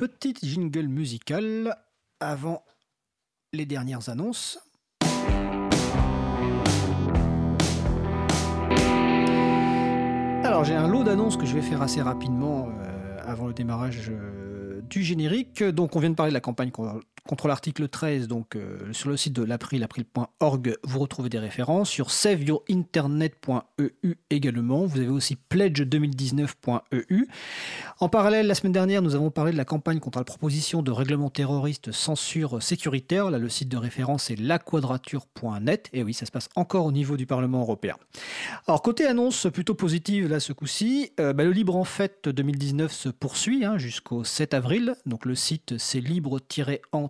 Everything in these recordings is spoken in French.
petite jingle musicale avant les dernières annonces. Alors j'ai un lot d'annonces que je vais faire assez rapidement euh, avant le démarrage euh, du générique. Donc on vient de parler de la campagne contre l'article 13, donc euh, sur le site de l'April, april.org, vous retrouvez des références. Sur saveyourinternet.eu également. Vous avez aussi pledge2019.eu. En parallèle, la semaine dernière, nous avons parlé de la campagne contre la proposition de règlement terroriste censure sécuritaire. Là, le site de référence est laquadrature.net. Et oui, ça se passe encore au niveau du Parlement européen. Alors, côté annonce plutôt positive, là, ce coup-ci, euh, bah, le Libre en Fête 2019 se poursuit hein, jusqu'au 7 avril. Donc, le site, c'est libre-en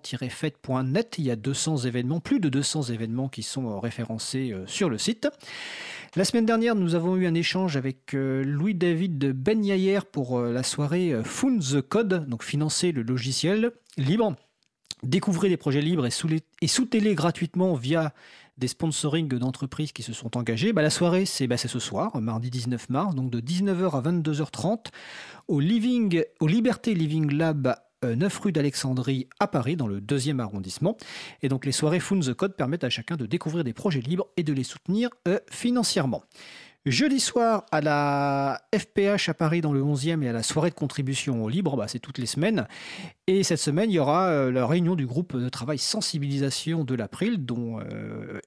Il y a 200 événements, plus de 200 événements qui sont euh, référencés euh, sur le site. La semaine dernière, nous avons eu un échange avec euh, Louis-David Ben Yayer pour la soirée Fund the Code, donc financer le logiciel libre. Découvrez les projets libres et soutenez-les gratuitement via des sponsorings d'entreprises qui se sont engagés. Bah, la soirée, c'est bah, ce soir, mardi 19 mars, donc de 19h à 22h30 au, Living, au Liberté Living Lab 9 euh, rue d'Alexandrie à Paris, dans le deuxième arrondissement. Et donc les soirées Found the Code permettent à chacun de découvrir des projets libres et de les soutenir euh, financièrement. Jeudi soir à la FPH à Paris dans le 11e et à la soirée de contribution au libre, bah, c'est toutes les semaines. Et cette semaine, il y aura euh, la réunion du groupe de travail sensibilisation de l'April, dont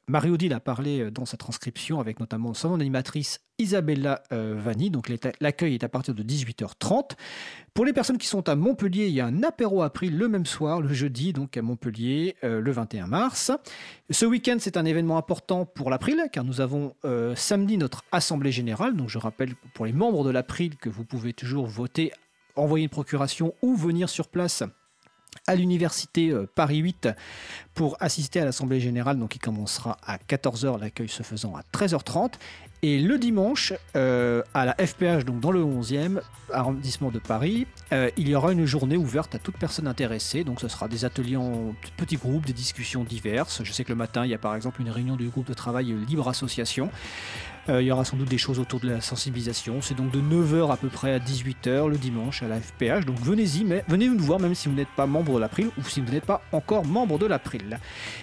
Marie-Odile a parlé dans sa transcription avec notamment son animatrice Isabella Vanni. Donc l'accueil est à partir de 18h30. Pour les personnes qui sont à Montpellier, il y a un apéro à prix le même soir, le jeudi, donc à Montpellier, euh, le 21 mars. Ce week-end, c'est un événement important pour l'April, car nous avons euh, samedi notre assemblée générale. Donc je rappelle pour les membres de l'April que vous pouvez toujours voter, envoyer une procuration ou venir sur place à l'université euh, Paris 8 pour assister à l'Assemblée Générale, donc qui commencera à 14h, l'accueil se faisant à 13h30. Et le dimanche, euh, à la FPH, donc dans le 11e arrondissement de Paris, euh, il y aura une journée ouverte à toute personne intéressée. Donc ce sera des ateliers en petits groupes, des discussions diverses. Je sais que le matin, il y a par exemple une réunion du groupe de travail Libre Association. Euh, il y aura sans doute des choses autour de la sensibilisation. C'est donc de 9h à peu près à 18h le dimanche à la FPH. Donc venez-y, mais venez nous voir même si vous n'êtes pas membre de l'April ou si vous n'êtes pas encore membre de l'April.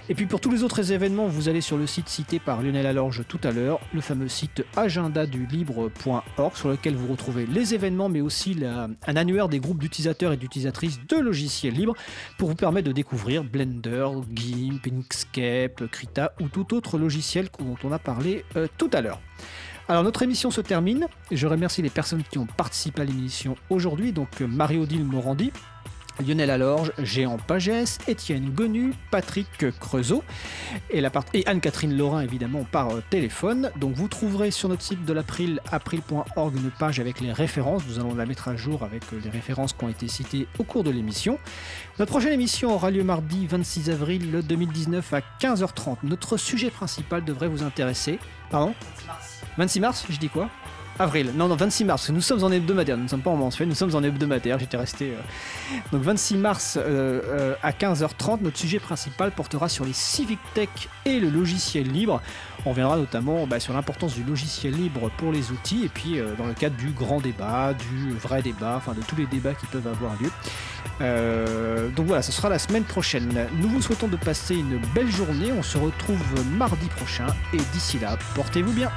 Et puis pour tous les autres événements, vous allez sur le site cité par Lionel Alorge tout à l'heure, le fameux site agendadulibre.org sur lequel vous retrouvez les événements mais aussi un annuaire des groupes d'utilisateurs et d'utilisatrices de logiciels libres pour vous permettre de découvrir Blender, GIMP, Inkscape, Krita ou tout autre logiciel dont on a parlé euh, tout à l'heure. Alors notre émission se termine. Je remercie les personnes qui ont participé à l'émission aujourd'hui, donc Marie-Odile Morandi, Lionel Alorge, Géant Pagès, Étienne Gonu, Patrick Creusot et, et Anne-Catherine Laurin évidemment par euh, téléphone. Donc vous trouverez sur notre site de l'April, april.org, une page avec les références. Nous allons la mettre à jour avec euh, les références qui ont été citées au cours de l'émission. Notre prochaine émission aura lieu mardi 26 avril 2019 à 15h30. Notre sujet principal devrait vous intéresser. Pardon? 26 mars, je dis quoi Avril, non, non, 26 mars, nous sommes en hebdomadaire, nous ne sommes pas en mensuel, nous sommes en hebdomadaire, j'étais resté. Euh, donc 26 mars euh, euh, à 15h30, notre sujet principal portera sur les civic tech et le logiciel libre. On reviendra notamment bah, sur l'importance du logiciel libre pour les outils et puis dans le cadre du grand débat, du vrai débat, enfin de tous les débats qui peuvent avoir lieu. donc voilà, ce sera la semaine prochaine. Nous vous souhaitons de passer une belle journée. On se retrouve mardi prochain et d'ici là, portez-vous bien.